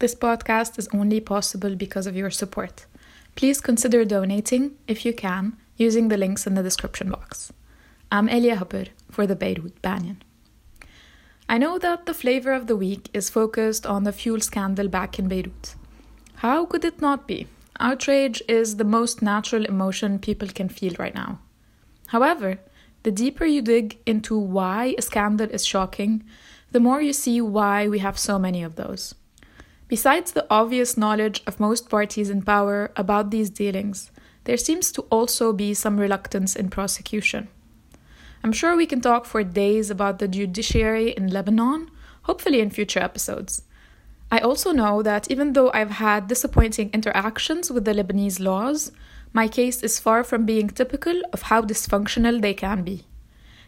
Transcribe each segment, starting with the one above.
This podcast is only possible because of your support. Please consider donating, if you can, using the links in the description box. I'm Elia Haber for the Beirut Banyan. I know that the flavor of the week is focused on the fuel scandal back in Beirut. How could it not be? Outrage is the most natural emotion people can feel right now. However, the deeper you dig into why a scandal is shocking, the more you see why we have so many of those. Besides the obvious knowledge of most parties in power about these dealings, there seems to also be some reluctance in prosecution. I'm sure we can talk for days about the judiciary in Lebanon, hopefully in future episodes. I also know that even though I've had disappointing interactions with the Lebanese laws, my case is far from being typical of how dysfunctional they can be.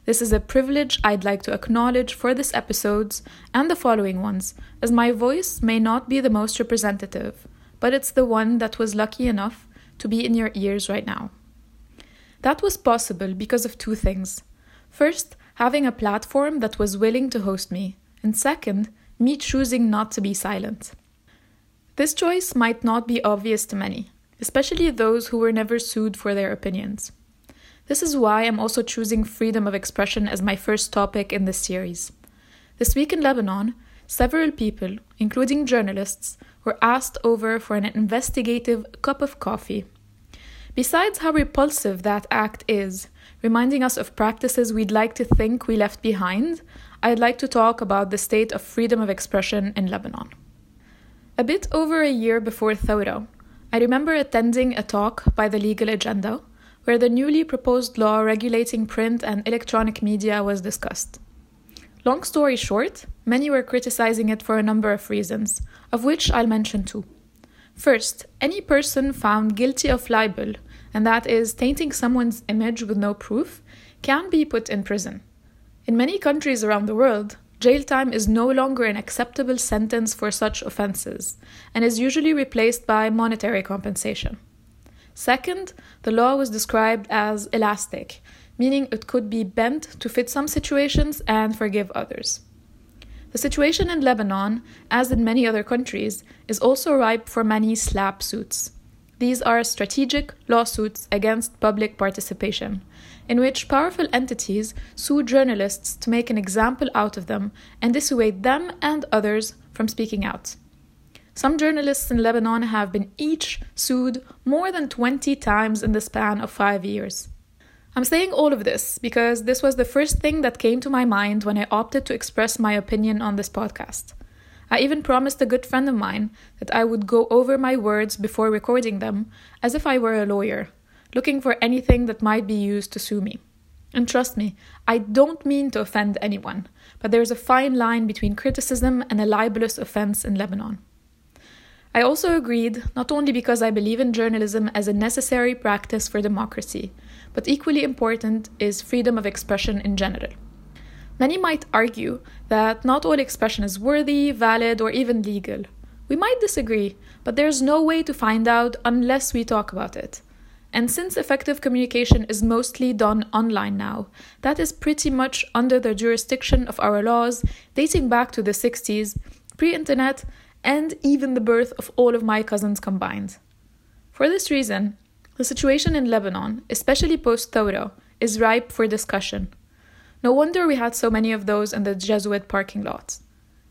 This is a privilege I'd like to acknowledge for this episodes and the following ones, as my voice may not be the most representative, but it's the one that was lucky enough to be in your ears right now. That was possible because of two things. First, having a platform that was willing to host me, and second, me choosing not to be silent. This choice might not be obvious to many, especially those who were never sued for their opinions. This is why I'm also choosing freedom of expression as my first topic in this series. This week in Lebanon, several people, including journalists, were asked over for an investigative cup of coffee. Besides how repulsive that act is, reminding us of practices we'd like to think we left behind, I'd like to talk about the state of freedom of expression in Lebanon. A bit over a year before Thawra, I remember attending a talk by the Legal Agenda where the newly proposed law regulating print and electronic media was discussed. Long story short, many were criticizing it for a number of reasons, of which I'll mention two. First, any person found guilty of libel, and that is tainting someone's image with no proof, can be put in prison. In many countries around the world, jail time is no longer an acceptable sentence for such offenses and is usually replaced by monetary compensation. Second, the law was described as elastic, meaning it could be bent to fit some situations and forgive others. The situation in Lebanon, as in many other countries, is also ripe for many SLAPP suits. These are strategic lawsuits against public participation, in which powerful entities sue journalists to make an example out of them and dissuade them and others from speaking out. Some journalists in Lebanon have been each sued more than 20 times in the span of five years. I'm saying all of this because this was the first thing that came to my mind when I opted to express my opinion on this podcast. I even promised a good friend of mine that I would go over my words before recording them as if I were a lawyer, looking for anything that might be used to sue me. And trust me, I don't mean to offend anyone, but there's a fine line between criticism and a libelous offense in Lebanon. I also agreed, not only because I believe in journalism as a necessary practice for democracy, but equally important is freedom of expression in general. Many might argue that not all expression is worthy, valid, or even legal. We might disagree, but there's no way to find out unless we talk about it. And since effective communication is mostly done online now, that is pretty much under the jurisdiction of our laws dating back to the 60s, pre internet, and even the birth of all of my cousins combined. For this reason, the situation in Lebanon, especially post Thawra, is ripe for discussion. No wonder we had so many of those in the Jesuit parking lots.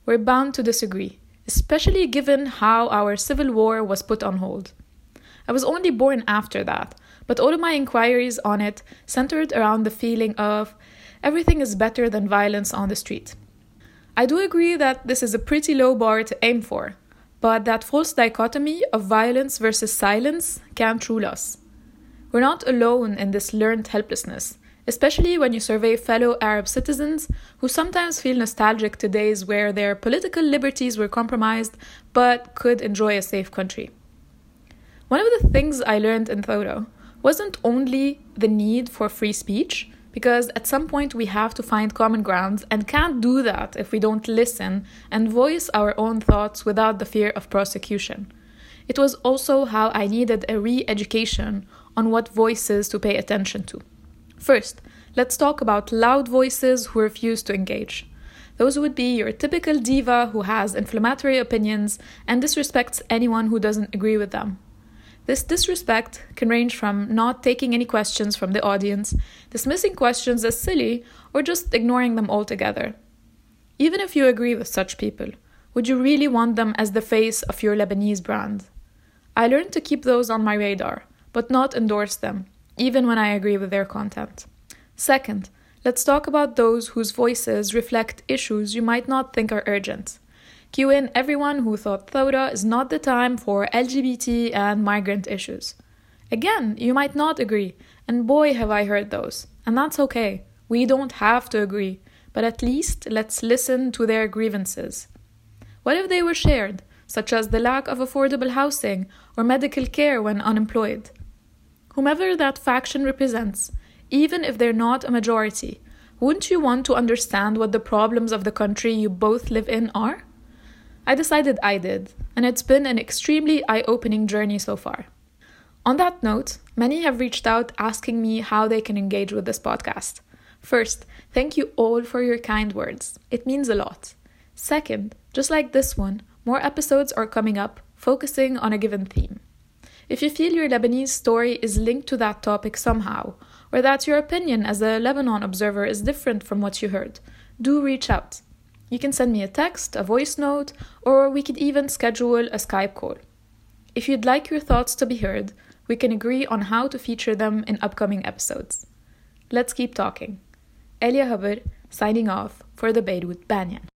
We're bound to disagree, especially given how our civil war was put on hold. I was only born after that, but all of my inquiries on it centered around the feeling of everything is better than violence on the street. I do agree that this is a pretty low bar to aim for, but that false dichotomy of violence versus silence can't rule us. We're not alone in this learned helplessness, especially when you survey fellow Arab citizens who sometimes feel nostalgic to days where their political liberties were compromised but could enjoy a safe country. One of the things I learned in Thawra wasn't only the need for free speech, because at some point we have to find common ground and can't do that if we don't listen and voice our own thoughts without the fear of prosecution. It was also how I needed a re education on what voices to pay attention to. First, let's talk about loud voices who refuse to engage. Those would be your typical diva who has inflammatory opinions and disrespects anyone who doesn't agree with them. This disrespect can range from not taking any questions from the audience, dismissing questions as silly, or just ignoring them altogether. Even if you agree with such people, would you really want them as the face of your Lebanese brand? I learned to keep those on my radar, but not endorse them, even when I agree with their content. Second, let's talk about those whose voices reflect issues you might not think are urgent. Cue in everyone who thought Thawra is not the time for LGBT and migrant issues. Again, you might not agree, and boy, have I heard those. And that's okay. We don't have to agree, but at least let's listen to their grievances. What if they were shared, such as the lack of affordable housing or medical care when unemployed? Whomever that faction represents, even if they're not a majority, wouldn't you want to understand what the problems of the country you both live in are? I decided I did, and it's been an extremely eye opening journey so far. On that note, many have reached out asking me how they can engage with this podcast. First, thank you all for your kind words. It means a lot. Second, just like this one, more episodes are coming up focusing on a given theme. If you feel your Lebanese story is linked to that topic somehow, or that your opinion as a Lebanon observer is different from what you heard, do reach out. You can send me a text, a voice note, or we could even schedule a Skype call. If you'd like your thoughts to be heard, we can agree on how to feature them in upcoming episodes. Let's keep talking. Elia Haber, signing off for the Beirut Banyan.